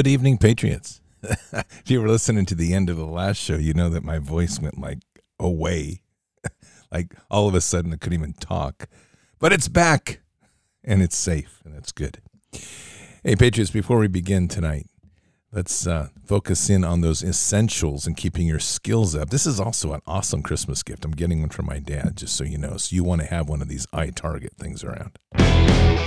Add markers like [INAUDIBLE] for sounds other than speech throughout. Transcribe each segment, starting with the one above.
Good evening, Patriots. [LAUGHS] if you were listening to the end of the last show, you know that my voice went like away. [LAUGHS] like all of a sudden, I couldn't even talk. But it's back and it's safe, and that's good. Hey, Patriots, before we begin tonight, let's uh, focus in on those essentials and keeping your skills up. This is also an awesome Christmas gift. I'm getting one from my dad, just so you know. So you want to have one of these iTarget things around.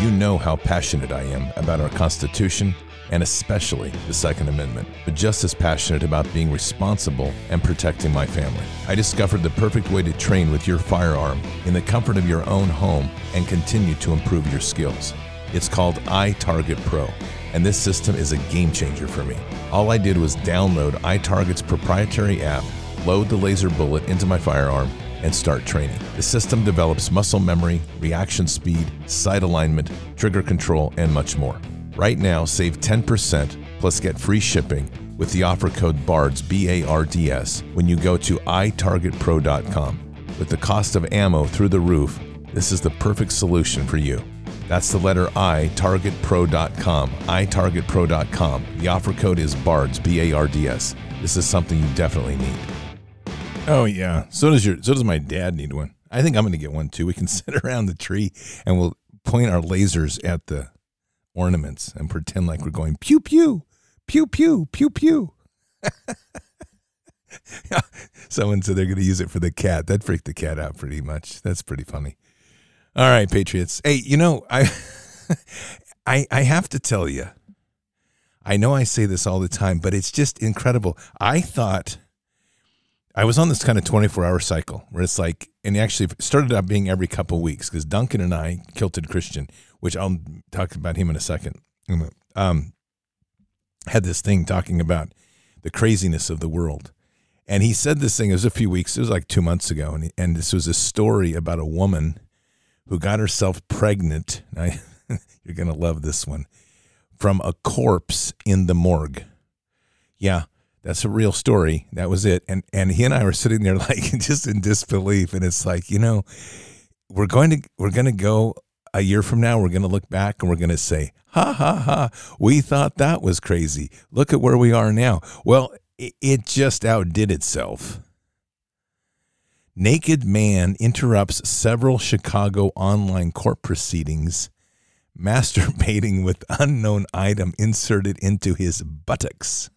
You know how passionate I am about our Constitution and especially the Second Amendment, but just as passionate about being responsible and protecting my family. I discovered the perfect way to train with your firearm in the comfort of your own home and continue to improve your skills. It's called iTarget Pro, and this system is a game changer for me. All I did was download iTarget's proprietary app, load the laser bullet into my firearm, and start training. The system develops muscle memory, reaction speed, sight alignment, trigger control, and much more. Right now, save 10% plus get free shipping with the offer code BARDS, B A R D S, when you go to itargetpro.com. With the cost of ammo through the roof, this is the perfect solution for you. That's the letter I, targetpro.com, itargetpro.com. The offer code is BARDS, B A R D S. This is something you definitely need. Oh yeah, so does your so does my dad need one. I think I'm going to get one too. We can [LAUGHS] sit around the tree and we'll point our lasers at the ornaments and pretend like we're going pew pew, pew pew, pew pew. [LAUGHS] Someone said they're going to use it for the cat. That freaked the cat out pretty much. That's pretty funny. All right, Patriots. Hey, you know, I [LAUGHS] I I have to tell you. I know I say this all the time, but it's just incredible. I thought I was on this kind of 24 hour cycle where it's like, and actually started out being every couple weeks because Duncan and I, Kilted Christian, which I'll talk about him in a second, um, had this thing talking about the craziness of the world. And he said this thing, it was a few weeks, it was like two months ago. And, and this was a story about a woman who got herself pregnant. [LAUGHS] I, you're going to love this one from a corpse in the morgue. Yeah, that's a real story. That was it. And and he and I were sitting there [LAUGHS] like just in disbelief. And it's like, you know, we're going to we're to go a year from now. We're going to look back and we're going to say, ha ha ha, we thought that was crazy. Look at where we are now. Well, it, it just outdid itself. Naked man interrupts several Chicago online court proceedings masturbating with unknown item inserted into his buttocks.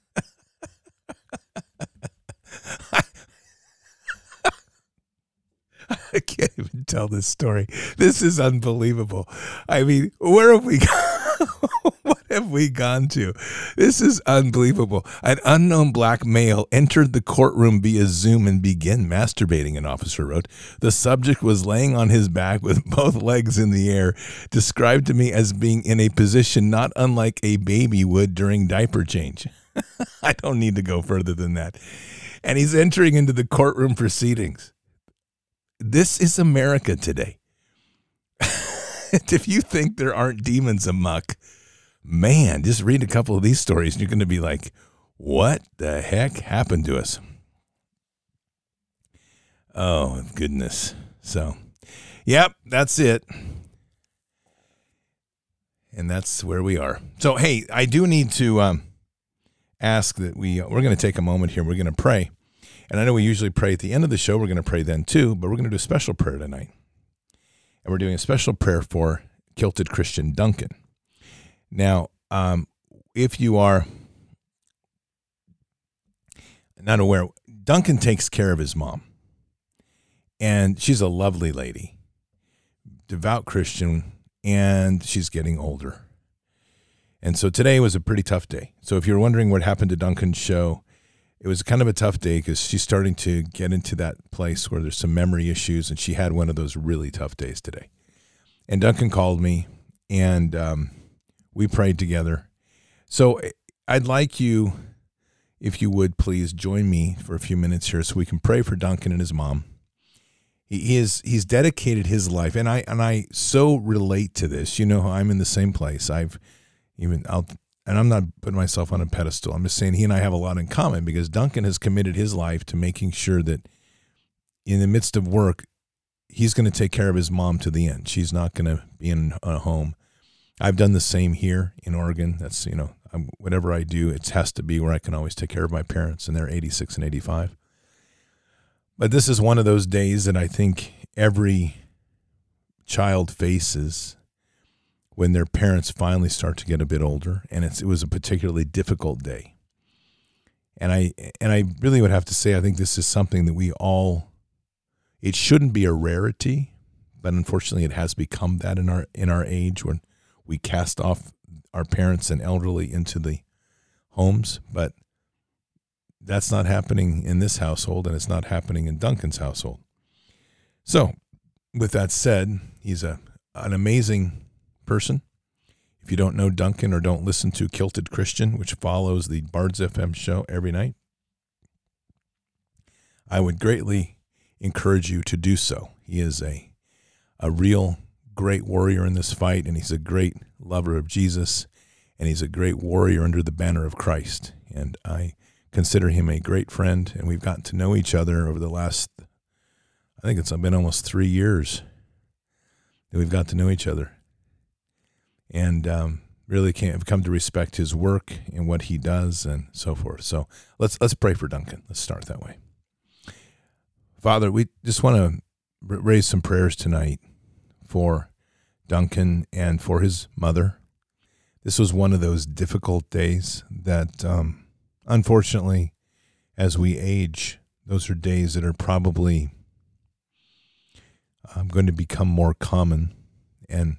I can't even tell this story. This is unbelievable. I mean, where have we gone? [LAUGHS] what have we gone to? This is unbelievable. An unknown black male entered the courtroom via Zoom and began masturbating, an officer wrote. The subject was laying on his back with [LAUGHS] both legs in the air, described to me as being in a position not unlike a baby would during diaper change. [LAUGHS] I don't need to go further than that. And he's entering into the courtroom proceedings. This is America today. [LAUGHS] if you think there aren't demons amok, man, just read a couple of these stories and you're going to be like, what the heck happened to us? Oh, goodness. So, yep, that's it. And that's where we are. So, hey, I do need to um, ask that we, we're going to take a moment here. We're going to pray. And I know we usually pray at the end of the show. We're going to pray then too, but we're going to do a special prayer tonight. And we're doing a special prayer for Kilted Christian Duncan. Now, um, if you are not aware, Duncan takes care of his mom. And she's a lovely lady, devout Christian, and she's getting older. And so today was a pretty tough day. So if you're wondering what happened to Duncan's show, it was kind of a tough day because she's starting to get into that place where there's some memory issues, and she had one of those really tough days today. And Duncan called me, and um, we prayed together. So eh, I'd like you, if you would please join me for a few minutes here, so we can pray for Duncan and his mom. He is he's dedicated his life, and I and I so relate to this. You know, I'm in the same place. I've even I'll and I'm not putting myself on a pedestal. I'm just saying he and I have a lot in common because Duncan has committed his life to making sure that in the midst of work, he's going to take care of his mom to the end. She's not going to be in a home. I've done the same here in Oregon. That's, you know, um, whatever I do, it has to be where I can always take care of my parents, and they're 86 and 85. But this is one of those days that I think every child faces when their parents finally start to get a bit older, and it's, it was a particularly difficult day. And I and I really would have to say I think this is something that we all. It shouldn't be a rarity, but unfortunately, it has become that in our in our age when we cast off our parents and elderly into the homes, but that's not happening in this household and it's not happening in Duncan's household. So, with that said, he's a an amazing person. If you don't know Duncan or don't listen to Kilted Christian, which follows the Bards FM show every night, I would greatly encourage you to do so. He is a a real great warrior in this fight, and he's a great lover of Jesus, and he's a great warrior under the banner of Christ. And I consider him a great friend, and we've gotten to know each other over the last, I think it's been almost three years that we've got to know each other, and um, really have come to respect his work and what he does, and so forth. So let's let's pray for Duncan. Let's start that way. Father, we just want to raise some prayers tonight for Duncan and for his mother. This was one of those difficult days that, um, unfortunately, as we age, those are days that are probably um, going to become more common. And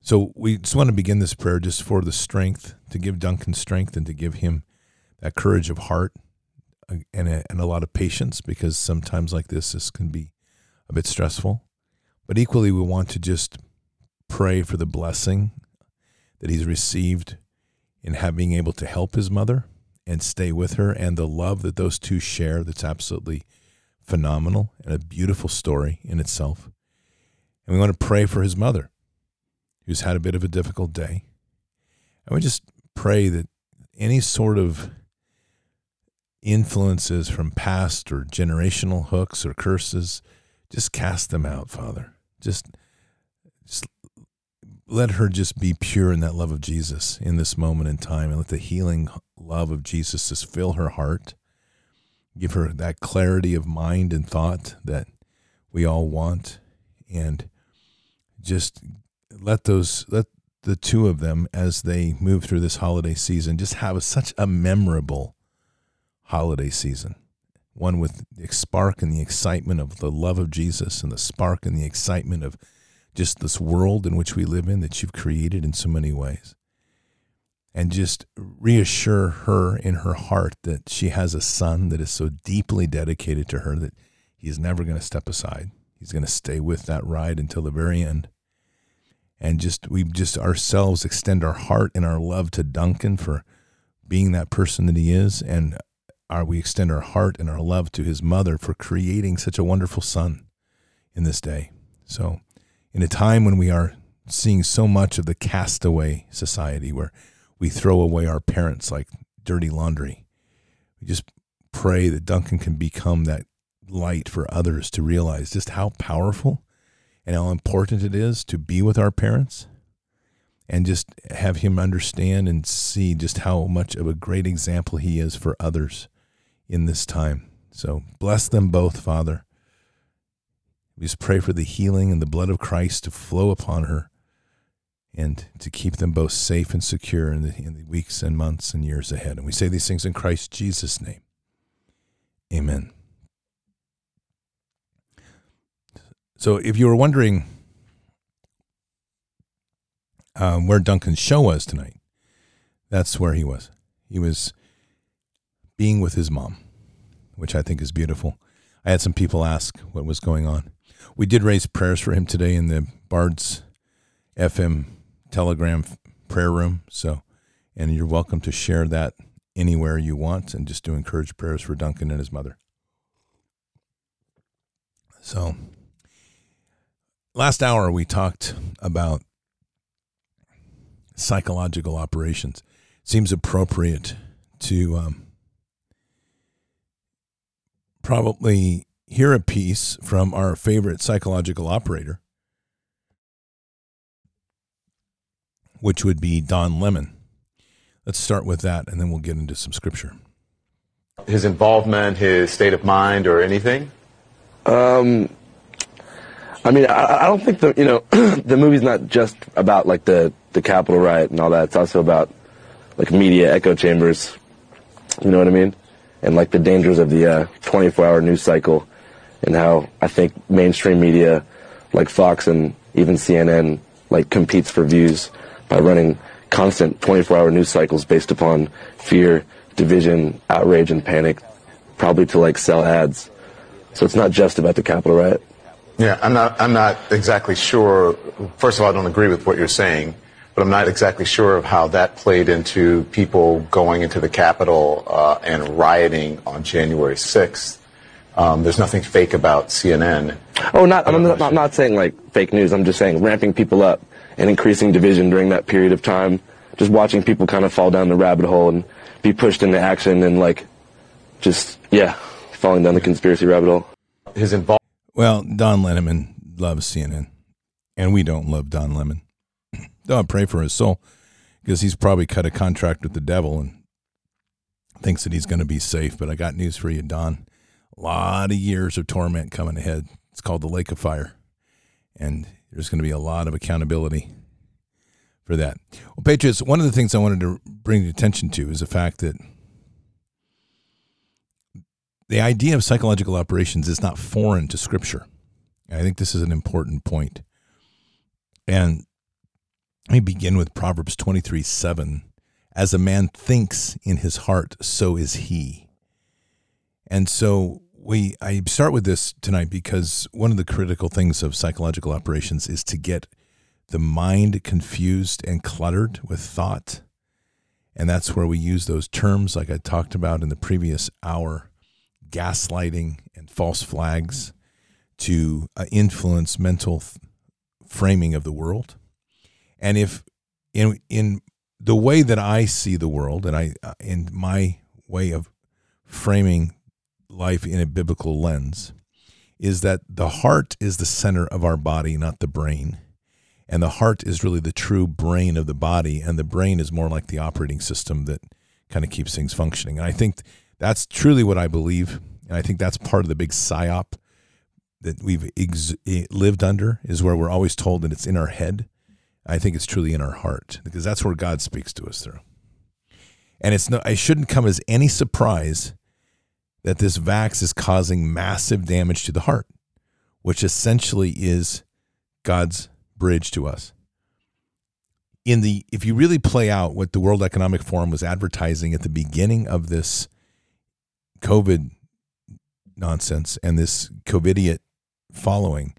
so we just want to begin this prayer just for the strength, to give Duncan strength and to give him that courage of heart uh, and a, and a lot of patience because sometimes like this, this can be a bit stressful. But equally, we want to just pray for the blessing that he's received in having able to help his mother and stay with her and the love that those two share that's absolutely phenomenal and a beautiful story in itself. And we want to pray for his mother, who's had a bit of a difficult day. And we just pray that any sort of influences from past or generational hooks or curses, just cast them out, Father. Just, just let her just be pure in that love of Jesus in this moment in time and let the healing love of Jesus just fill her heart. Give her that clarity of mind and thought that we all want. And just let those, let the two of them, as they move through this holiday season, just have a, such a memorable holiday season one with the spark and the excitement of the love of Jesus and the spark and the excitement of just this world in which we live in that you've created in so many ways. And just reassure her in her heart that she has a son that is so deeply dedicated to her that he's never going to step aside. He's going to stay with that ride until the very end. And just, we just ourselves extend our heart and our love to Duncan for being that person that he is and our, we extend our heart and our love to his mother for creating such a wonderful son in this day. So, in a time when we are seeing so much of the castaway society where we throw away our parents like dirty laundry, we just pray that Duncan can become that light for others to realize just how powerful and how important it is to be with our parents and just have him understand and see just how much of a great example he is for others in this time. So bless them both, Father. We just pray for the healing and the blood of Christ to flow upon her and to keep them both safe and secure in the, in the weeks and months and years ahead. And we say these things in Christ Jesus' name. Amen. So if you were wondering um, where Duncan's show was tonight, that's where he was. He was being with his mom, which I think is beautiful. I had some people ask what was going on. We did raise prayers for him today in the Bards FM Telegram prayer room. So, and you're welcome to share that anywhere you want and just to encourage prayers for Duncan and his mother. So, last hour we talked about psychological operations. seems appropriate to um, probably hear a piece from our favorite psychological operator, which would be Don Lemon. Let's start with that, and then we'll get into some scripture. His involvement, his state of mind, or anything? Um, I mean, I, I don't think the you know [CLEARS THROAT] the movie's not just about like the the Capitol riot and all that. It's also about like media echo chambers. You know what I mean? And like the dangers of the uh, 24-hour news cycle, and how I think mainstream media, like Fox and even CNN, like competes for views by running constant 24-hour news cycles based upon fear, division, outrage, and panic, probably to like sell ads. So it's not just about the Capitol riot. Yeah, I'm not. I'm not exactly sure. First of all, I don't agree with what you're saying, but I'm not exactly sure of how that played into people going into the Capitol uh, and rioting on January 6th. Um, there's nothing fake about CNN. Oh, not. I'm not, I'm not saying like fake news. I'm just saying ramping people up and increasing division during that period of time. Just watching people kind of fall down the rabbit hole and be pushed into action and like, just yeah, falling down the conspiracy rabbit hole. His involvement. Well, Don Lemon loves CNN, and we don't love Don Lemon. [CLEARS THROAT] Don't pray for his soul because he's probably cut a contract with the devil and thinks that he's going to be safe. But I got news for you, Don. A lot of years of torment coming ahead. It's called the Lake of Fire, and there's going to be a lot of accountability for that. Well, Patriots, one of the things I wanted to bring attention to is the fact that the idea of psychological operations is not foreign to Scripture. I think this is an important point. And let me begin with Proverbs 23 7. As a man thinks in his heart, so is he. And so we I start with this tonight because one of the critical things of psychological operations is to get the mind confused and cluttered with thought. And that's where we use those terms like I talked about in the previous hour gaslighting and false flags to uh, influence mental th- framing of the world. And if in in the way that I see the world, and I uh, in my way of framing life in a biblical lens, is that the heart is the center of our body, not the brain. And the heart is really the true brain of the body, and the brain is more like the operating system that kind of keeps things functioning. And I think that's truly what I believe, and I think that's part of the big psyop that we've ex- lived under is where we're always told that it's in our head. I think it's truly in our heart because that's where God speaks to us through. And it's no, it shouldn't come as any surprise that this vax is causing massive damage to the heart, which essentially is God's bridge to us. In the if you really play out what the World Economic Forum was advertising at the beginning of this COVID nonsense and this COVIDiot following,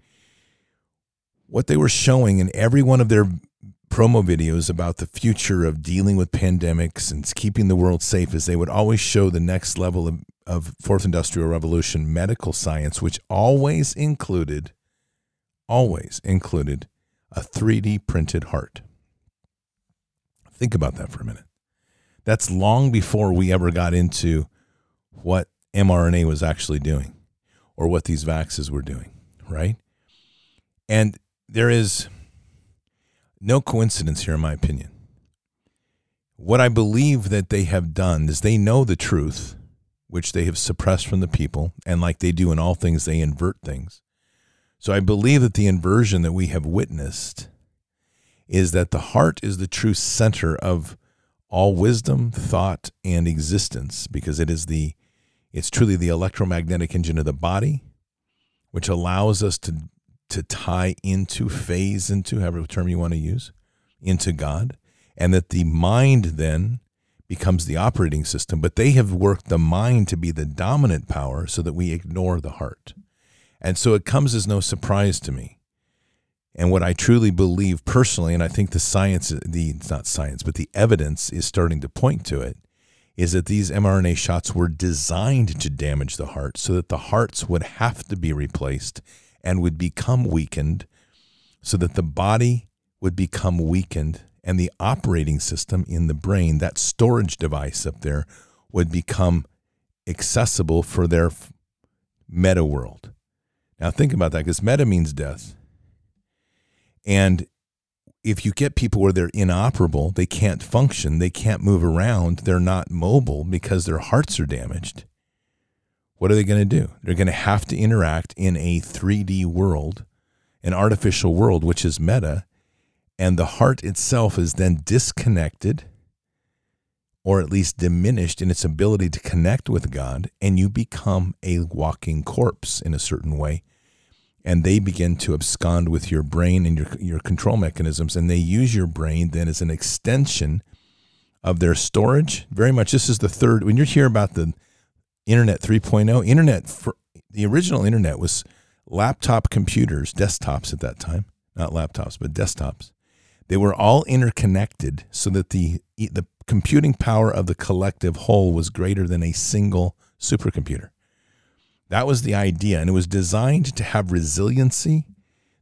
what they were showing in every one of their promo videos about the future of dealing with pandemics and keeping the world safe is they would always show the next level of, of fourth industrial revolution medical science, which always included, always included a 3D printed heart. Think about that for a minute. That's long before we ever got into what mRNA was actually doing or what these vaxes were doing, right? And there is no coincidence here, in my opinion. What I believe that they have done is they know the truth, which they have suppressed from the people, and like they do in all things, they invert things. So I believe that the inversion that we have witnessed is that the heart is the true center of all wisdom, thought, and existence because it is the it's truly the electromagnetic engine of the body, which allows us to to tie into, phase into, however term you want to use, into God, and that the mind then becomes the operating system. But they have worked the mind to be the dominant power so that we ignore the heart. And so it comes as no surprise to me. And what I truly believe personally, and I think the science, the it's not science, but the evidence is starting to point to it, is that these mRNA shots were designed to damage the heart so that the hearts would have to be replaced and would become weakened so that the body would become weakened and the operating system in the brain, that storage device up there, would become accessible for their meta world. Now, think about that because meta means death. And if you get people where they're inoperable, they can't function, they can't move around, they're not mobile because their hearts are damaged. What are they going to do? They're going to have to interact in a 3D world, an artificial world, which is meta, and the heart itself is then disconnected or at least diminished in its ability to connect with God, and you become a walking corpse in a certain way and they begin to abscond with your brain and your your control mechanisms and they use your brain then as an extension of their storage. Very much this is the third when you're here about the internet 3.0 internet for, the original internet was laptop computers desktops at that time not laptops but desktops. They were all interconnected so that the the computing power of the collective whole was greater than a single supercomputer that was the idea. And it was designed to have resiliency.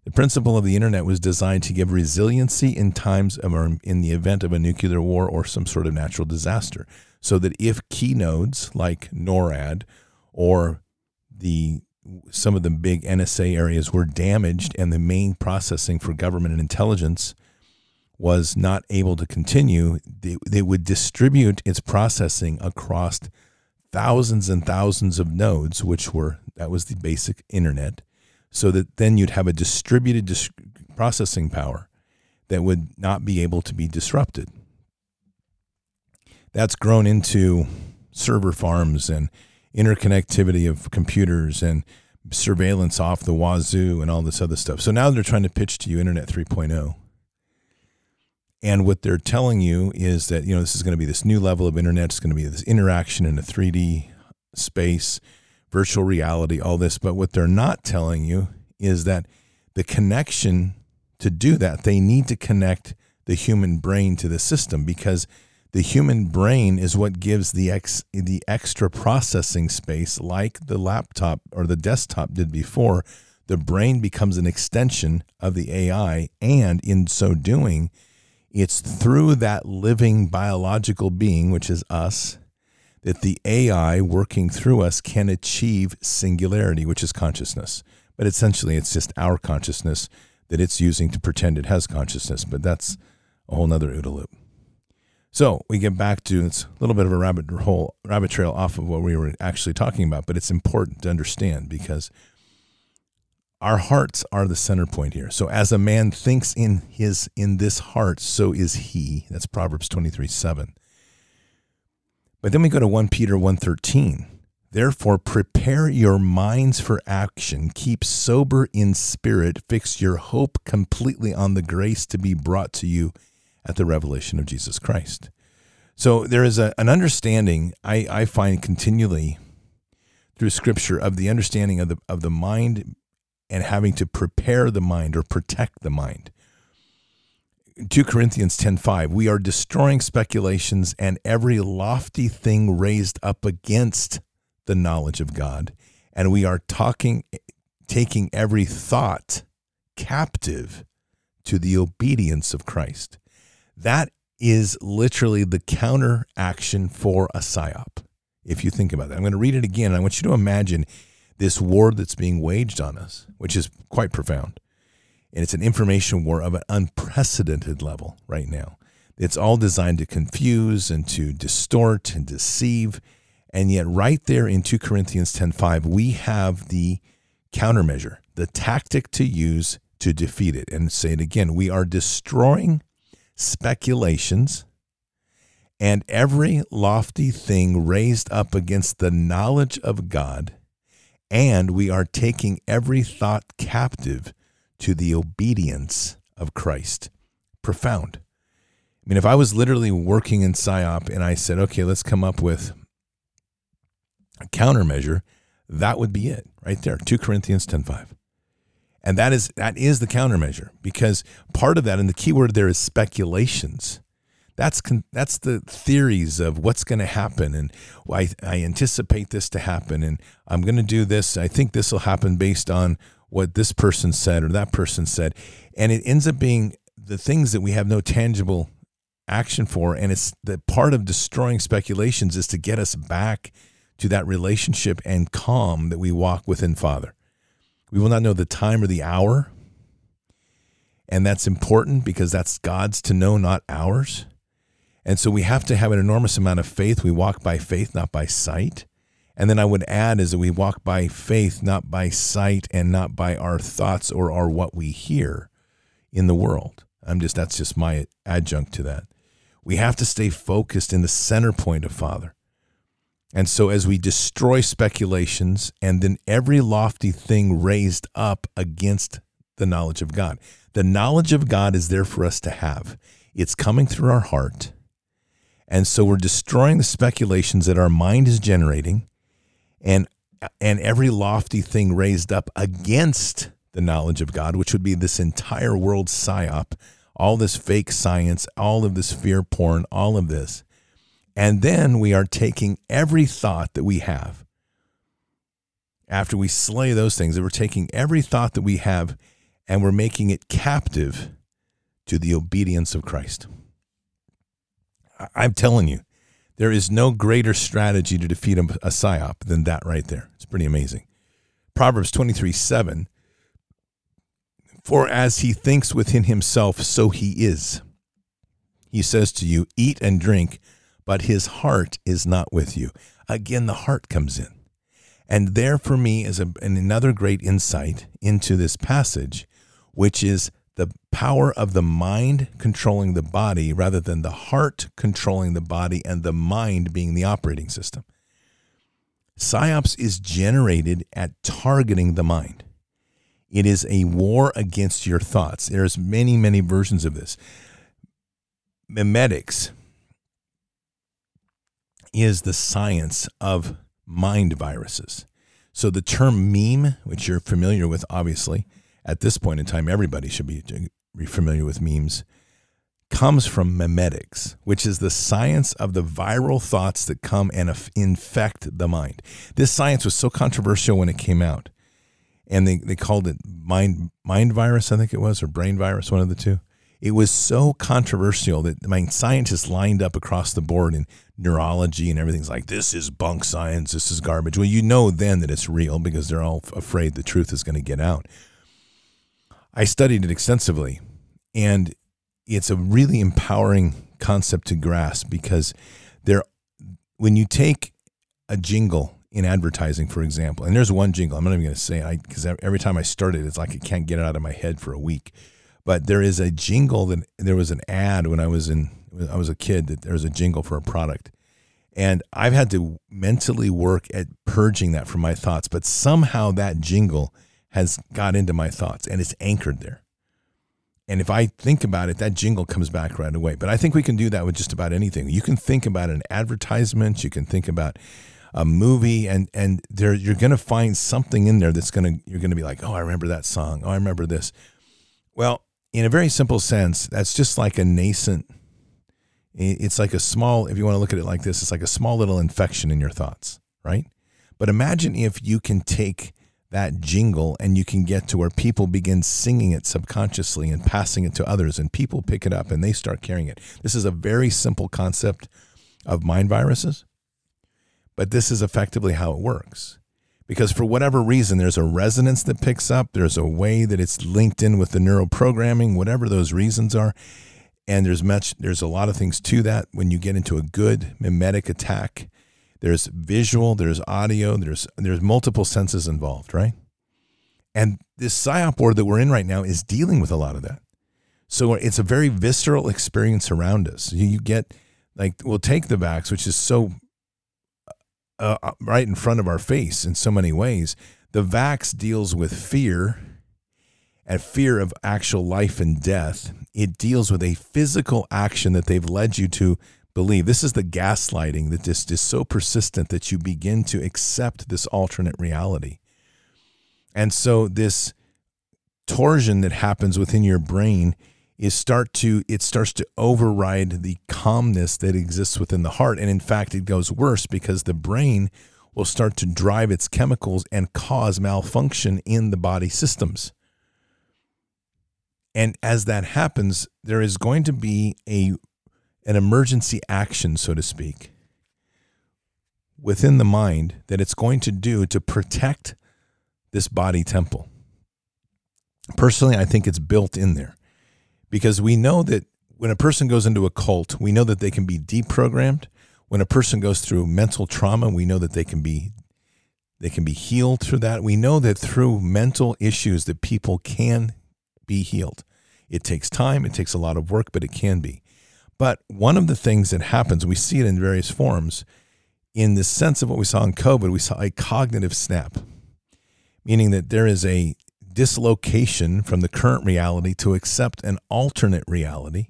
The principle of the internet was designed to give resiliency in times of, in the event of a nuclear war or some sort of natural disaster. So that if key nodes like NORAD or the some of the big NSA areas were damaged and the main processing for government and intelligence was not able to continue, they, they would distribute its processing across thousands and thousands of nodes, which were that was the basic internet, so that then you'd have a distributed dis- processing power that would not be able to be disrupted. That's grown into server farms and interconnectivity of computers and surveillance off the wazoo and all this other stuff. So now they're trying to pitch to you Internet 3.0. And what they're telling you is that, you know, this is going to be this new level of internet. It's going to be this interaction in a 3D space, virtual reality, all this. But what they're not telling you is that the connection to do that, they need to connect the human brain to the system because the human brain is what gives the ex, the extra processing space like the laptop or the desktop did before. The brain becomes an extension of the AI and in so doing, it's through that living biological being, which is us, that the AI working through us can achieve singularity, which is consciousness. But essentially, it's just our consciousness that it's using to pretend it has consciousness. But that's a whole nother OODA loop. So we get back to it's a little bit of a rabbit hole, rabbit trail off of what we were actually talking about, but it's important to understand because our hearts are the center point here. So as a man thinks in his in this heart, so is he. That's Proverbs 23, 7. But then we go to 1 Peter 1:13. Therefore prepare your minds for action, keep sober in spirit, fix your hope completely on the grace to be brought to you at the revelation of Jesus Christ. So there is a, an understanding I, I find continually through scripture of the understanding of the of the mind and having to prepare the mind or protect the mind. 2 Corinthians 10:5 We are destroying speculations and every lofty thing raised up against the knowledge of God and we are talking taking every thought captive to the obedience of Christ. That is literally the counter action for a psyop. If you think about that, I'm going to read it again. I want you to imagine this war that's being waged on us, which is quite profound. And it's an information war of an unprecedented level right now. It's all designed to confuse and to distort and deceive. And yet, right there in 2 Corinthians 10:5, we have the countermeasure, the tactic to use to defeat it. And say it again we are destroying speculations and every lofty thing raised up against the knowledge of God and we are taking every thought captive to the obedience of Christ. Profound. I mean, if I was literally working in PSYOP and I said, okay, let's come up with a countermeasure, that would be it right there. 2 Corinthians 10.5. And that is that is the countermeasure because part of that, and the key word there is speculations. That's that's the theories of what's going to happen, and I, I anticipate this to happen, and I'm going to do this. I think this will happen based on what this person said or that person said, and it ends up being the things that we have no tangible action for, and it's the part of destroying speculations is to get us back to that relationship and calm that we walk within Father. We will not know the time or the hour And that's important because that's God's to know, not ours. And so we have to have an enormous amount of faith. We walk by faith, not by sight. And then I would add is that we walk by faith, not by sight and not by our thoughts or, our what we hear in the world. I'm just that's just my adjunct to that. We have to stay focused in the center point of Father. And so as we destroy speculations and then every lofty thing raised up against the knowledge of God. The knowledge of God is there for us to have. It's coming through our heart and so we're destroying the speculations that our mind is generating and and every lofty thing raised up against the knowledge of God, which would be this entire world psyop, all this fake science, all of this fear porn, all of this. And then we are taking every thought that we have after we slay those things, that we're taking every thought that we have and we're making it captive to the obedience of Christ. I'm telling you, there is no greater strategy to defeat a, a psyop than that right there. It's pretty amazing. Proverbs 23 7. For as he thinks within himself, so he is. He says to you, Eat and drink, but his heart is not with you. Again, the heart comes in. And there for me is a, another great insight into this passage, which is the power of the mind controlling the body rather than the heart controlling the body and the mind being the operating system. PSYOPs is generated at targeting the mind. It is a war against your thoughts. There's many, many versions of this. Memetics is the science of mind viruses. So the term meme, which you're familiar with, obviously, at this point in time, everybody should be familiar with memes, comes from memetics, which is the science of the viral thoughts that come and infect the mind. This science was so controversial when it came out, and they, they called it mind mind virus, I think it was, or brain virus, one of the two. It was so controversial that I mean, scientists lined up across the board in neurology and everything's like, this is bunk science, this is garbage. Well, you know then that it's real because they're all afraid the truth is going to get out. I studied it extensively, and it's a really empowering concept to grasp because there, when you take a jingle in advertising, for example, and there's one jingle I'm not even going to say it because every time I start it, it's like I can't get it out of my head for a week. But there is a jingle that there was an ad when I was in I was a kid that there was a jingle for a product, and I've had to mentally work at purging that from my thoughts. But somehow that jingle has got into my thoughts and it's anchored there. And if I think about it, that jingle comes back right away. But I think we can do that with just about anything. You can think about an advertisement, you can think about a movie, and and there you're going to find something in there that's going to you're going to be like, oh, I remember that song. Oh, I remember this. Well, in a very simple sense, that's just like a nascent. It's like a small. If you want to look at it like this, it's like a small little infection in your thoughts, right? But imagine if you can take that jingle and you can get to where people begin singing it subconsciously and passing it to others and people pick it up and they start carrying it. This is a very simple concept of mind viruses, but this is effectively how it works. Because for whatever reason, there's a resonance that picks up, there's a way that it's linked in with the neuroprogramming, whatever those reasons are. And there's much there's a lot of things to that when you get into a good memetic attack there's visual, there's audio, there's there's multiple senses involved, right? And this psyop war that we're in right now is dealing with a lot of that. So it's a very visceral experience around us. You, you get like we'll take the vax, which is so uh, uh, right in front of our face in so many ways. The vax deals with fear and fear of actual life and death. It deals with a physical action that they've led you to believe. This is the gaslighting that just is so persistent that you begin to accept this alternate reality. And so this torsion that happens within your brain is start to it starts to override the calmness that exists within the heart and in fact it goes worse because the brain will start to drive its chemicals and cause malfunction in the body systems. And as that happens, there is going to be a an emergency action, so to speak, within the mind that it's going to do to protect this body temple. Personally, I think it's built in there because we know that when a person goes into a cult, we know that they can be deprogrammed. When a person goes through mental trauma, we know that they can be they can be healed through that. We know that through mental issues that people can be healed. It takes time, it takes a lot of work, but it can be. But one of the things that happens, we see it in various forms, in the sense of what we saw in COVID, we saw a cognitive snap, meaning that there is a dislocation from the current reality to accept an alternate reality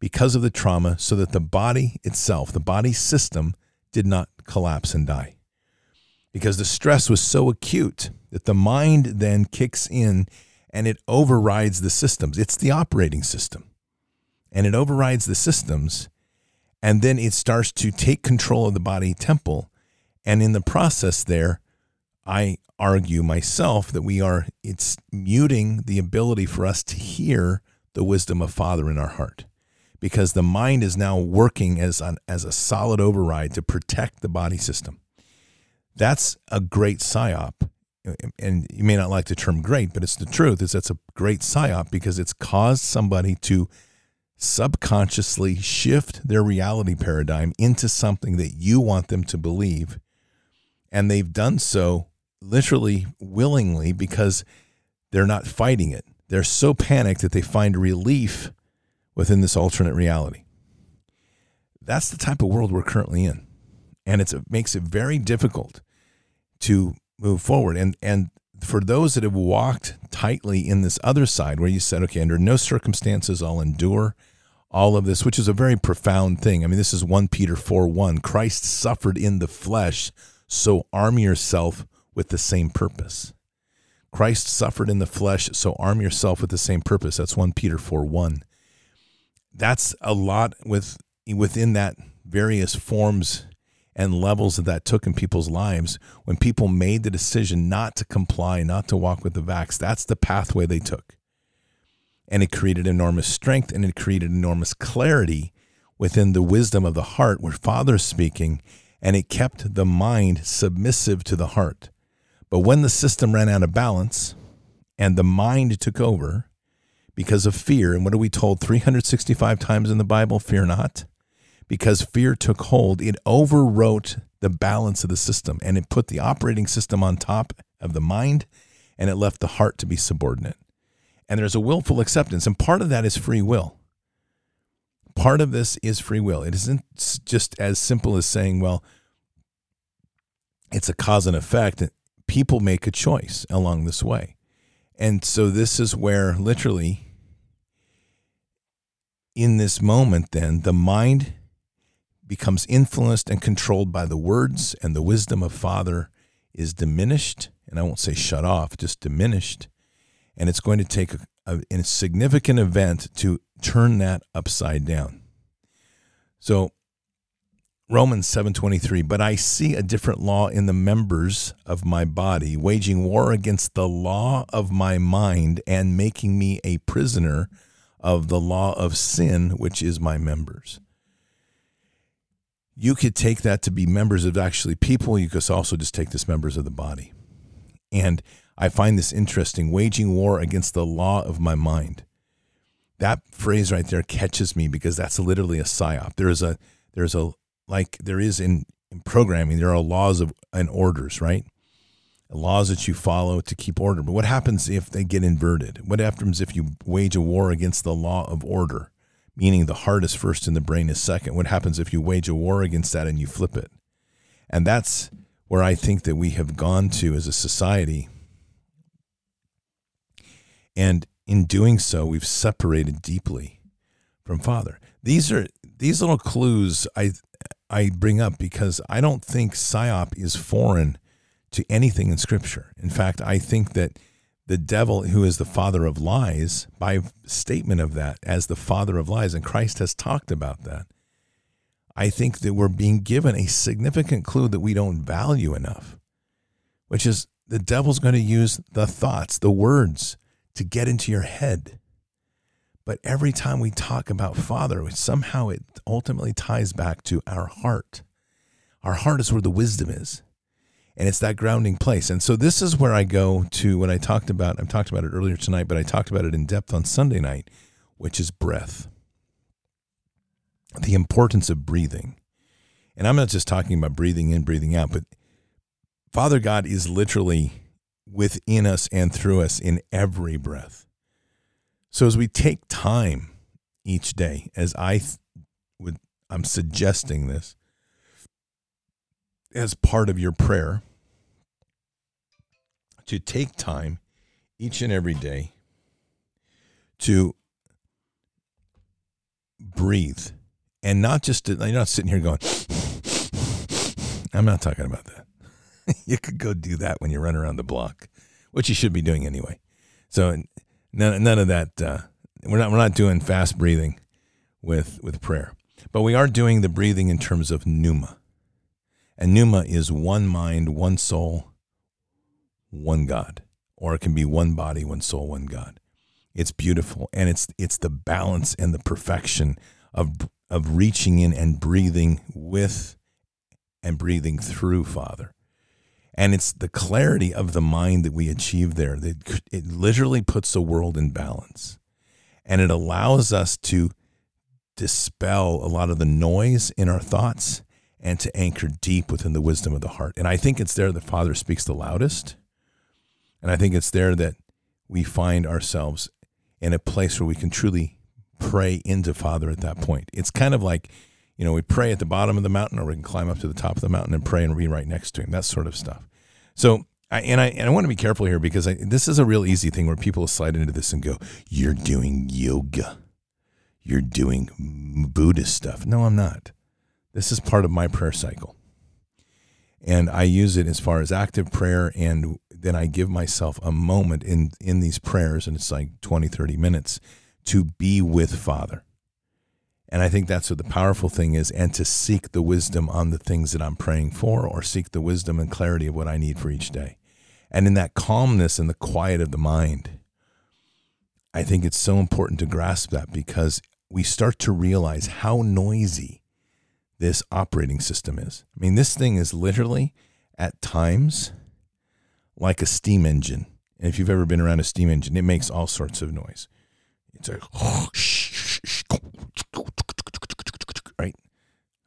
because of the trauma so that the body itself, the body system, did not collapse and die. Because the stress was so acute that the mind then kicks in and it overrides the systems. It's the operating system. And it overrides the systems. And then it starts to take control of the body temple. And in the process, there, I argue myself that we are, it's muting the ability for us to hear the wisdom of Father in our heart because the mind is now working as an, as a solid override to protect the body system. That's a great psyop. And you may not like the term great, but it's the truth. Is that's a great psyop because it's caused somebody to subconsciously shift their reality paradigm into something that you want them to believe. And they've done so literally willingly because they're not fighting it. They're so panicked that they find relief within this alternate reality. That's the type of world we're currently in. And it makes it very difficult to move forward. And, and for those that have walked tightly in this other side, where you said, okay, under no circumstances I'll endure all of this, which is a very profound thing. I mean, this is 1 Peter 4 1. Christ suffered in the flesh, so arm yourself with the same purpose. Christ suffered in the flesh, so arm yourself with the same purpose. That's 1 Peter 4 1 that's a lot with within that various forms and levels that that took in people's lives when people made the decision not to comply not to walk with the vax that's the pathway they took and it created enormous strength and it created enormous clarity within the wisdom of the heart where father's speaking and it kept the mind submissive to the heart but when the system ran out of balance and the mind took over because of fear. And what are we told 365 times in the Bible? Fear not. Because fear took hold, it overwrote the balance of the system and it put the operating system on top of the mind and it left the heart to be subordinate. And there's a willful acceptance, and part of that is free will. Part of this is free will. It isn't just as simple as saying, well, it's a cause and effect. People make a choice along this way. And so this is where literally in this moment, then the mind becomes influenced and controlled by the words, and the wisdom of Father is diminished. And I won't say shut off, just diminished. And it's going to take a, a, a significant event to turn that upside down. So Romans 7:23 but I see a different law in the members of my body waging war against the law of my mind and making me a prisoner of the law of sin which is my members. You could take that to be members of actually people you could also just take this members of the body. And I find this interesting waging war against the law of my mind. That phrase right there catches me because that's literally a psyop. There is a there's a like there is in, in programming, there are laws of and orders, right? Laws that you follow to keep order. But what happens if they get inverted? What happens if you wage a war against the law of order, meaning the heart is first and the brain is second? What happens if you wage a war against that and you flip it? And that's where I think that we have gone to as a society. And in doing so, we've separated deeply from Father. These are these little clues I I bring up because I don't think psyop is foreign to anything in Scripture. In fact, I think that the devil, who is the father of lies, by statement of that as the father of lies, and Christ has talked about that, I think that we're being given a significant clue that we don't value enough, which is the devil's going to use the thoughts, the words to get into your head. But every time we talk about Father, somehow it ultimately ties back to our heart. Our heart is where the wisdom is. And it's that grounding place. And so this is where I go to when I talked about, I've talked about it earlier tonight, but I talked about it in depth on Sunday night, which is breath. The importance of breathing. And I'm not just talking about breathing in, breathing out, but Father God is literally within us and through us in every breath. So as we take time each day, as I th- would, I'm suggesting this as part of your prayer, to take time each and every day to breathe and not just to, you're not sitting here going [LAUGHS] i'm not talking about that [LAUGHS] you could go do that when you run around the block which you should be doing anyway. So none, none of that uh, we're not we're not doing fast breathing with with prayer. But we are doing the breathing in terms of pneuma. And pneuma is one mind one soul one god. Or it can be one body one soul one god. It's beautiful. And it's it's the balance and the perfection of of reaching in and breathing with and breathing through father and it's the clarity of the mind that we achieve there that it literally puts the world in balance. And it allows us to dispel a lot of the noise in our thoughts and to anchor deep within the wisdom of the heart. And i think it's there that father speaks the loudest. And i think it's there that we find ourselves in a place where we can truly pray into Father at that point. It's kind of like, you know, we pray at the bottom of the mountain or we can climb up to the top of the mountain and pray and be right next to him, that sort of stuff. So, I, and I and I want to be careful here because I, this is a real easy thing where people slide into this and go, "You're doing yoga, you're doing Buddhist stuff." No, I'm not. This is part of my prayer cycle, and I use it as far as active prayer and then I give myself a moment in in these prayers, and it's like 20, 30 minutes to be with Father. And I think that's what the powerful thing is, and to seek the wisdom on the things that I'm praying for, or seek the wisdom and clarity of what I need for each day. And in that calmness and the quiet of the mind, I think it's so important to grasp that because we start to realize how noisy this operating system is. I mean, this thing is literally at times like a steam engine. And if you've ever been around a steam engine, it makes all sorts of noise. It's like? [LAUGHS]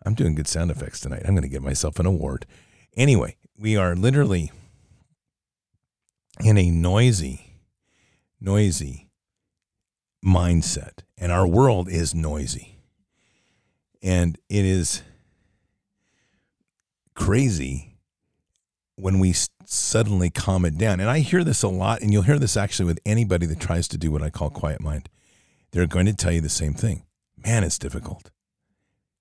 I'm doing good sound effects tonight. I'm going to get myself an award. Anyway, we are literally in a noisy, noisy mindset. And our world is noisy. And it is crazy when we suddenly calm it down. And I hear this a lot, and you'll hear this actually with anybody that tries to do what I call quiet mind. They're going to tell you the same thing. Man, it's difficult.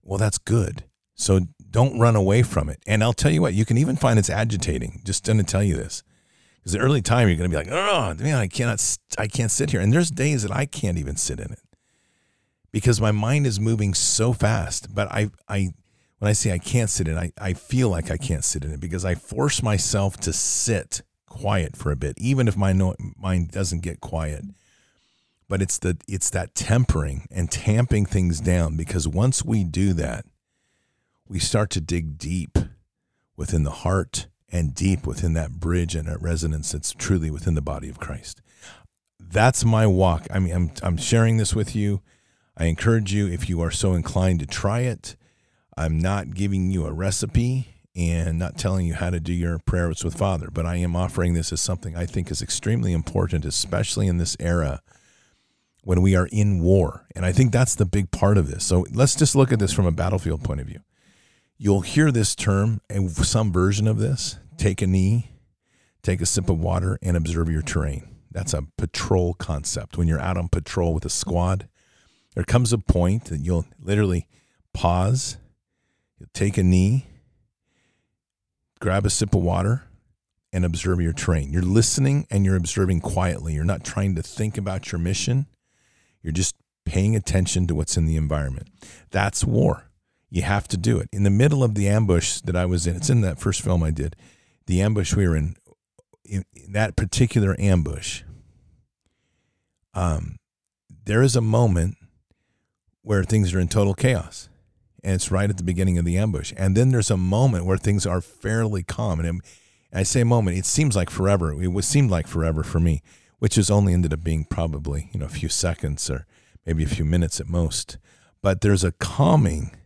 Well, that's good. So don't run away from it. And I'll tell you what, you can even find it's agitating. Just going to tell you this. Because the early time you're going to be like, oh man, I cannot, I can't sit here. And there's days that I can't even sit in it because my mind is moving so fast. But I, I, when I say I can't sit in, I, I feel like I can't sit in it because I force myself to sit quiet for a bit, even if my no, mind doesn't get quiet. But it's the it's that tempering and tamping things down because once we do that, we start to dig deep within the heart and deep within that bridge and that resonance that's truly within the body of Christ. That's my walk. I mean, I'm I'm sharing this with you. I encourage you if you are so inclined to try it I'm not giving you a recipe and not telling you how to do your prayers with Father, but I am offering this as something I think is extremely important, especially in this era when we are in war. And I think that's the big part of this. So let's just look at this from a battlefield point of view. You'll hear this term and some version of this take a knee, take a sip of water, and observe your terrain. That's a patrol concept. When you're out on patrol with a squad, there comes a point that you'll literally pause you'll take a knee, grab a sip of water, and observe your terrain. You're listening and you're observing quietly. You're not trying to think about your mission. You're just paying attention to what's in the environment. That's war. You have to do it. In the middle of the ambush that I was in, it's in that first film I did, the ambush we were in, in, in that particular ambush, um, there is a moment where things are in total chaos and it's right at the beginning of the ambush. And then there's a moment where things are fairly calm. And I say moment, it seems like forever. It would seem like forever for me, which has only ended up being probably you know a few seconds or maybe a few minutes at most. But there's a calming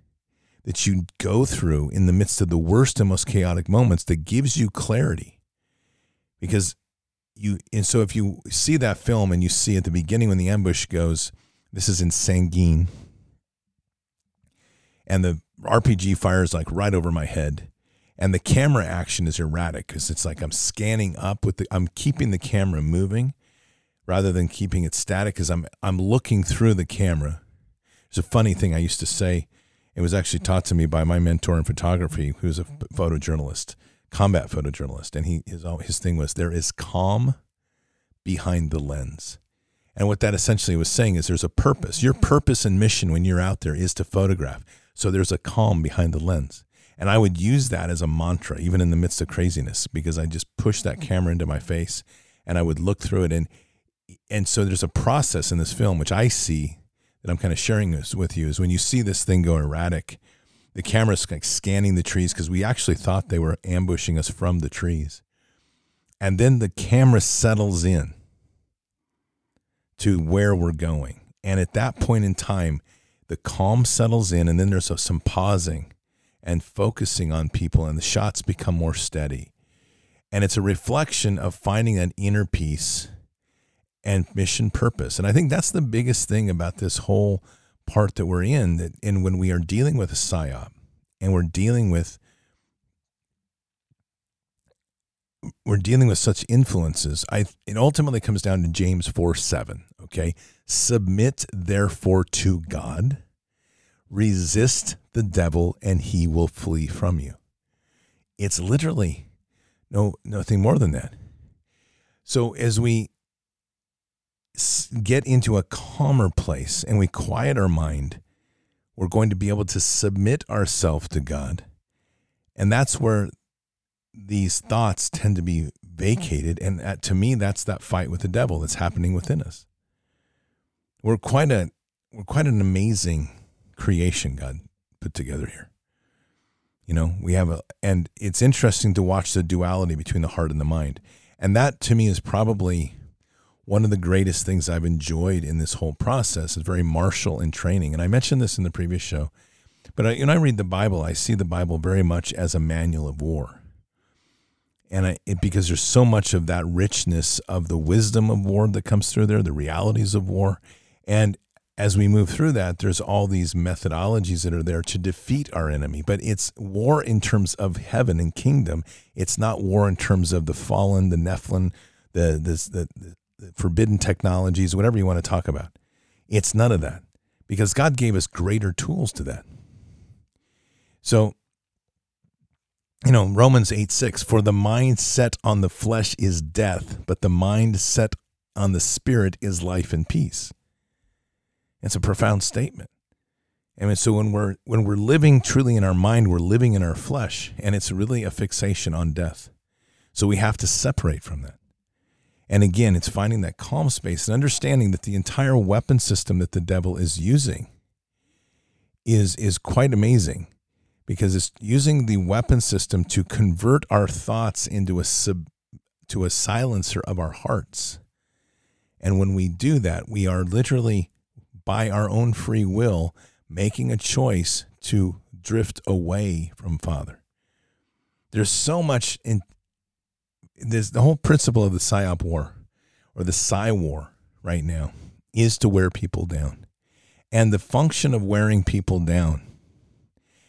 that you go through in the midst of the worst and most chaotic moments that gives you clarity. Because you, and so if you see that film and you see at the beginning when the ambush goes, this is in Sangin, and the RPG fires like right over my head and the camera action is erratic because it's like I'm scanning up with the I'm keeping the camera moving rather than keeping it static because I'm I'm looking through the camera. It's a funny thing I used to say. It was actually taught to me by my mentor in photography, who's a photojournalist, combat photojournalist, and he his his thing was there is calm behind the lens. And what that essentially was saying is there's a purpose. Your purpose and mission when you're out there is to photograph. So there's a calm behind the lens. And I would use that as a mantra, even in the midst of craziness, because I just push that camera into my face and I would look through it. And, and so there's a process in this film, which I see that I'm kind of sharing this with you, is when you see this thing go erratic, the camera's like scanning the trees because we actually thought they were ambushing us from the trees. And then the camera settles in to where we're going. And at that point in time, the calm settles in, and then there's some pausing and focusing on people, and the shots become more steady. And it's a reflection of finding that inner peace and mission purpose. And I think that's the biggest thing about this whole part that we're in. That, and when we are dealing with a psyop and we're dealing with we're dealing with such influences, I it ultimately comes down to James 4 7. Okay. Submit therefore to God resist the devil and he will flee from you. It's literally no nothing more than that. So as we get into a calmer place and we quiet our mind, we're going to be able to submit ourselves to God. And that's where these thoughts tend to be vacated. And at, to me, that's that fight with the devil that's happening within us. We're quite a we're quite an amazing creation God put together here. You know, we have a, and it's interesting to watch the duality between the heart and the mind. And that to me is probably one of the greatest things I've enjoyed in this whole process is very martial in training. And I mentioned this in the previous show, but I, when I read the Bible, I see the Bible very much as a manual of war. And I, it, because there's so much of that richness of the wisdom of war that comes through there, the realities of war. And as we move through that, there's all these methodologies that are there to defeat our enemy. But it's war in terms of heaven and kingdom. It's not war in terms of the fallen, the Nephilim, the, the, the, the forbidden technologies, whatever you want to talk about. It's none of that because God gave us greater tools to that. So, you know, Romans 8 6, for the mind set on the flesh is death, but the mind set on the spirit is life and peace. It's a profound statement. I mean, so when we're when we're living truly in our mind, we're living in our flesh, and it's really a fixation on death. So we have to separate from that. And again, it's finding that calm space and understanding that the entire weapon system that the devil is using is is quite amazing because it's using the weapon system to convert our thoughts into a sub, to a silencer of our hearts. And when we do that, we are literally by our own free will, making a choice to drift away from Father. There's so much in the whole principle of the psyop war or the psy war right now is to wear people down. And the function of wearing people down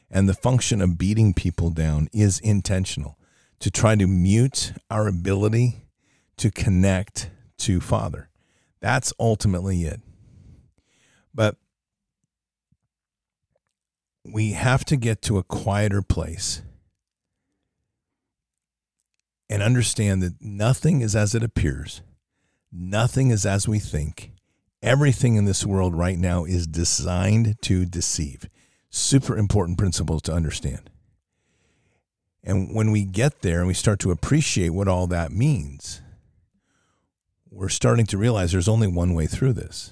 and the function of beating people down is intentional to try to mute our ability to connect to Father. That's ultimately it. But we have to get to a quieter place and understand that nothing is as it appears, nothing is as we think. Everything in this world right now is designed to deceive. Super important principles to understand. And when we get there and we start to appreciate what all that means, we're starting to realize there's only one way through this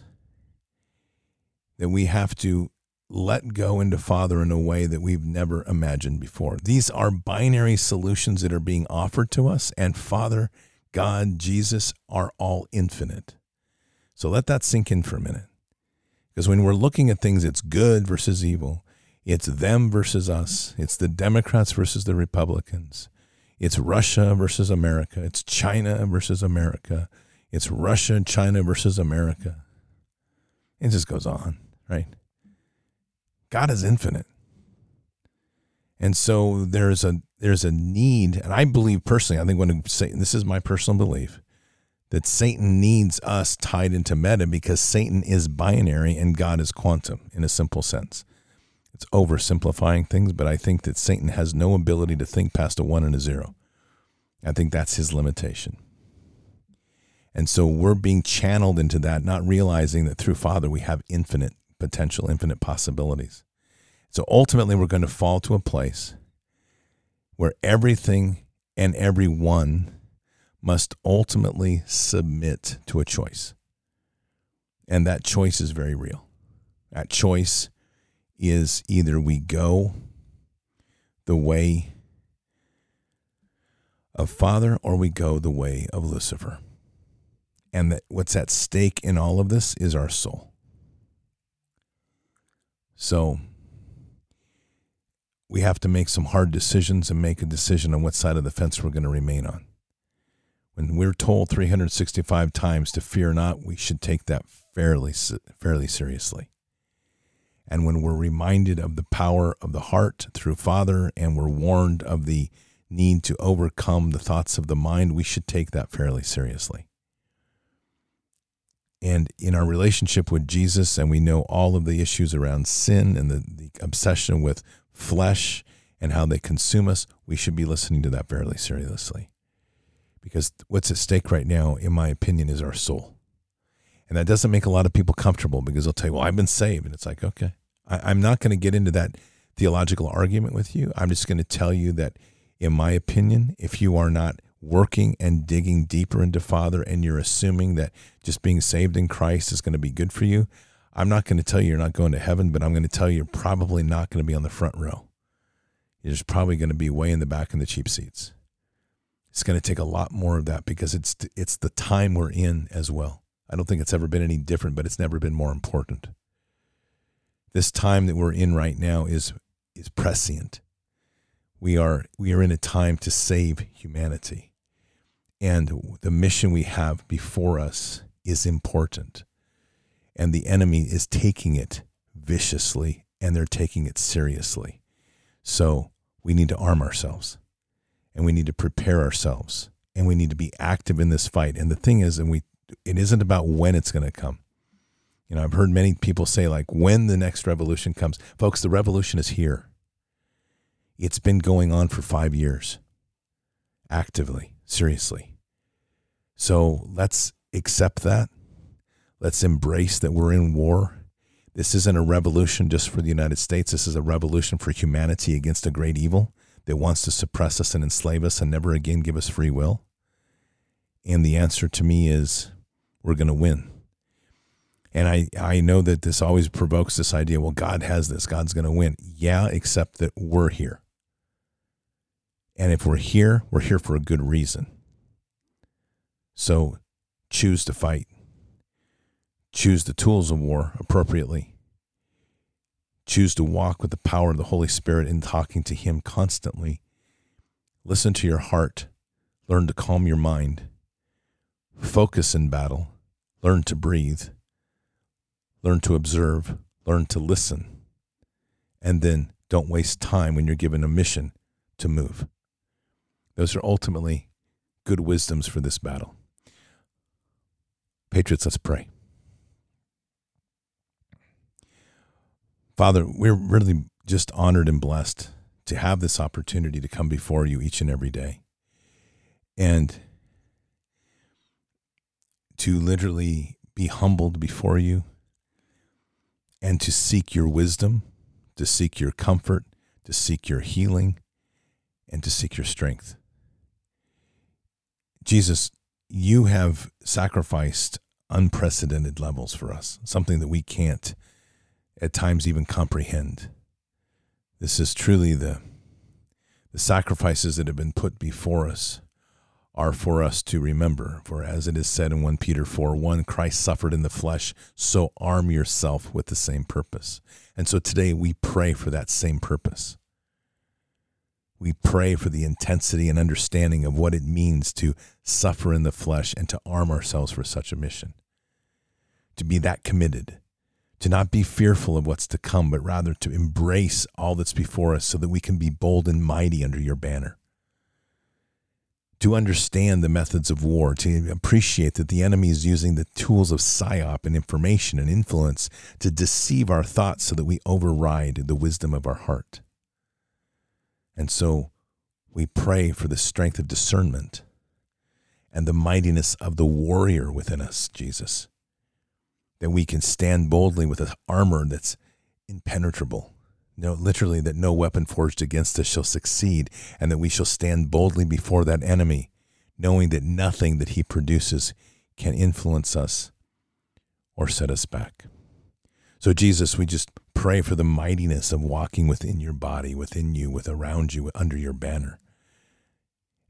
that we have to let go into Father in a way that we've never imagined before. These are binary solutions that are being offered to us, and Father, God, Jesus are all infinite. So let that sink in for a minute. Because when we're looking at things, it's good versus evil. It's them versus us. It's the Democrats versus the Republicans. It's Russia versus America. It's China versus America. It's Russia China versus America. It just goes on, right? God is infinite. And so there's a there's a need, and I believe personally, I think when Satan, this is my personal belief, that Satan needs us tied into meta because Satan is binary and God is quantum in a simple sense. It's oversimplifying things, but I think that Satan has no ability to think past a one and a zero. I think that's his limitation. And so we're being channeled into that, not realizing that through Father we have infinite potential, infinite possibilities. So ultimately, we're going to fall to a place where everything and everyone must ultimately submit to a choice. And that choice is very real. That choice is either we go the way of Father or we go the way of Lucifer. And that what's at stake in all of this is our soul. So we have to make some hard decisions and make a decision on what side of the fence we're going to remain on. When we're told 365 times to fear not, we should take that fairly fairly seriously. And when we're reminded of the power of the heart through Father and we're warned of the need to overcome the thoughts of the mind, we should take that fairly seriously. And in our relationship with Jesus, and we know all of the issues around sin and the, the obsession with flesh and how they consume us, we should be listening to that fairly seriously. Because what's at stake right now, in my opinion, is our soul. And that doesn't make a lot of people comfortable because they'll tell you, well, I've been saved. And it's like, okay, I, am not going to get into that theological argument with you. I'm just going to tell you that, in my opinion, if you are not working and digging deeper into Father and you're assuming that just being saved in Christ is going to be good for you, I'm not going to tell you you're not going to heaven, but I'm going to tell you you're probably not going to be on the front row. You're just probably going to be way in the back in the cheap seats. It's going to take a lot more of that because it's it's the time we're in as well. I don't think it's ever been any different, but it's never been more important. This time that we're in right now is is prescient. We are we are in a time to save humanity. And the mission we have before us is important and the enemy is taking it viciously and they're taking it seriously. So we need to arm ourselves and we need to prepare ourselves and we need to be active in this fight. And the thing is, and we, it isn't about when it's going to come. You know, I've heard many people say, like, when the next revolution comes. Folks, the revolution is here. It's been going on for five years, actively, seriously. So let's accept that Let's embrace that we're in war. This isn't a revolution just for the United States. This is a revolution for humanity against a great evil that wants to suppress us and enslave us and never again give us free will. And the answer to me is we're going to win. And I, I know that this always provokes this idea well, God has this, God's going to win. Yeah, except that we're here. And if we're here, we're here for a good reason. So choose to fight. Choose the tools of war appropriately. Choose to walk with the power of the Holy Spirit in talking to Him constantly. Listen to your heart. Learn to calm your mind. Focus in battle. Learn to breathe. Learn to observe. Learn to listen. And then don't waste time when you're given a mission to move. Those are ultimately good wisdoms for this battle. Patriots, let's pray. Father, we're really just honored and blessed to have this opportunity to come before you each and every day and to literally be humbled before you and to seek your wisdom, to seek your comfort, to seek your healing, and to seek your strength. Jesus, you have sacrificed unprecedented levels for us, something that we can't at times even comprehend. This is truly the the sacrifices that have been put before us are for us to remember. For as it is said in 1 Peter 4 1, Christ suffered in the flesh, so arm yourself with the same purpose. And so today we pray for that same purpose. We pray for the intensity and understanding of what it means to suffer in the flesh and to arm ourselves for such a mission. To be that committed, to not be fearful of what's to come, but rather to embrace all that's before us so that we can be bold and mighty under your banner. To understand the methods of war, to appreciate that the enemy is using the tools of psyop and information and influence to deceive our thoughts so that we override the wisdom of our heart and so we pray for the strength of discernment and the mightiness of the warrior within us, Jesus, that we can stand boldly with an armor that's impenetrable. No, literally, that no weapon forged against us shall succeed, and that we shall stand boldly before that enemy, knowing that nothing that he produces can influence us or set us back. So, Jesus, we just pray for the mightiness of walking within your body, within you, with around you, under your banner.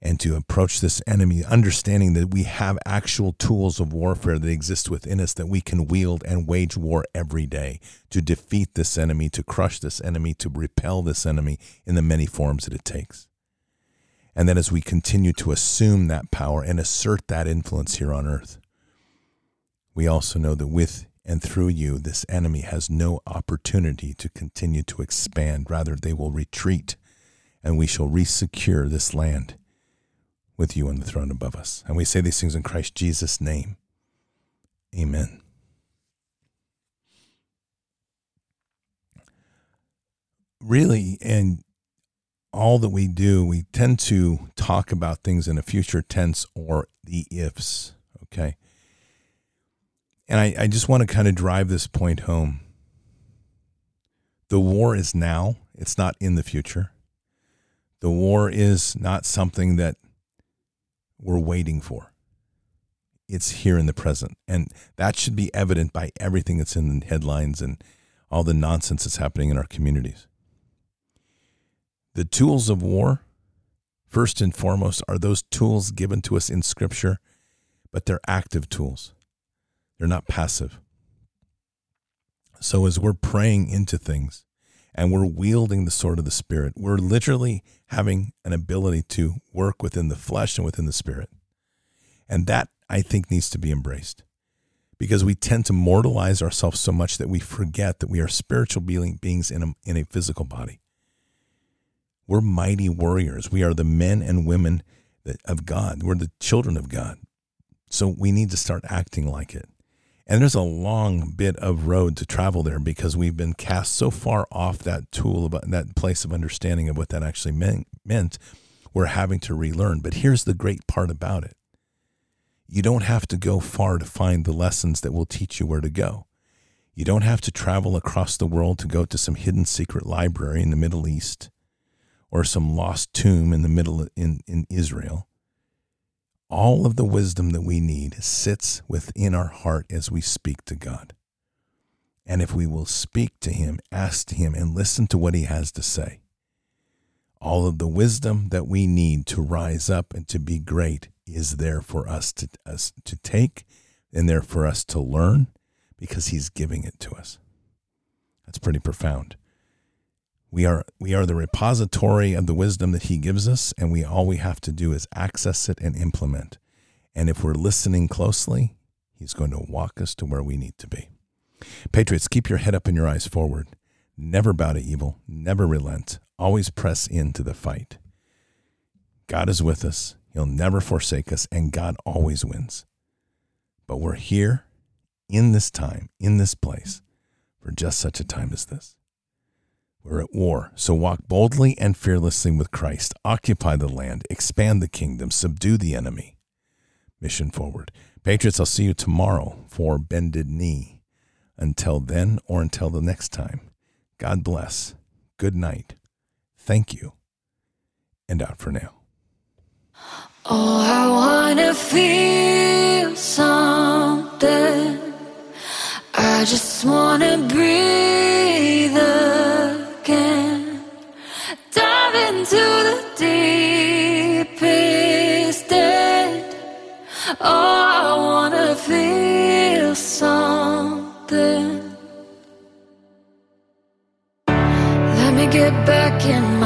And to approach this enemy, understanding that we have actual tools of warfare that exist within us that we can wield and wage war every day to defeat this enemy, to crush this enemy, to repel this enemy in the many forms that it takes. And then as we continue to assume that power and assert that influence here on earth, we also know that with and through you, this enemy has no opportunity to continue to expand. Rather, they will retreat, and we shall resecure this land with you on the throne above us. And we say these things in Christ Jesus' name. Amen. Really, and all that we do, we tend to talk about things in a future tense or the ifs. Okay and I, I just want to kind of drive this point home. The war is now, it's not in the future. The war is not something that we're waiting for. It's here in the present. And that should be evident by everything that's in the headlines and all the nonsense that's happening in our communities. The tools of war, first and foremost, are those tools given to us in Scripture, but they're active tools. They're not passive. So as we're praying into things and we're wielding the sword of the Spirit, we're literally having an ability to work within the flesh and within the Spirit. And that, I think, needs to be embraced because we tend to mortalize ourselves so much that we forget that we are spiritual beings in a, in a physical body. We're mighty warriors. We are the men and women of God. We're the children of God. So we need to start acting like it. And there's a long bit of road to travel there because we've been cast so far off that tool, about that place of understanding of what that actually meant, meant. We're having to relearn. But here's the great part about it you don't have to go far to find the lessons that will teach you where to go. You don't have to travel across the world to go to some hidden secret library in the Middle East or some lost tomb in the middle in, in Israel all of the wisdom that we need sits within our heart as we speak to God. And if we will speak to Him, ask to Him, and listen to what He has to say, all of the wisdom that we need to rise up and to be great is there for us to, us to take and there for us to learn because He's giving it to us. That's pretty profound. We are we are the repository of the wisdom that he gives us and we all we have to do is access it and implement. And if we're listening closely, he's going to walk us to where we need to be. Patriots, keep your head up and your eyes forward. Never bow to evil, never relent, always press into the fight. God is with us. He'll never forsake us, and God always wins. But we're here in this time, in this place, for just such a time as this. We're at war, so walk boldly and fearlessly with Christ. Occupy the land, expand the kingdom, subdue the enemy. Mission forward. Patriots, I'll see you tomorrow for Bended Knee. Until then, or until the next time, God bless. Good night. Thank you. And out for now. Oh, I want to feel something. I just want to breathe. into the deepest end. Oh, I wanna feel something. Let me get back in.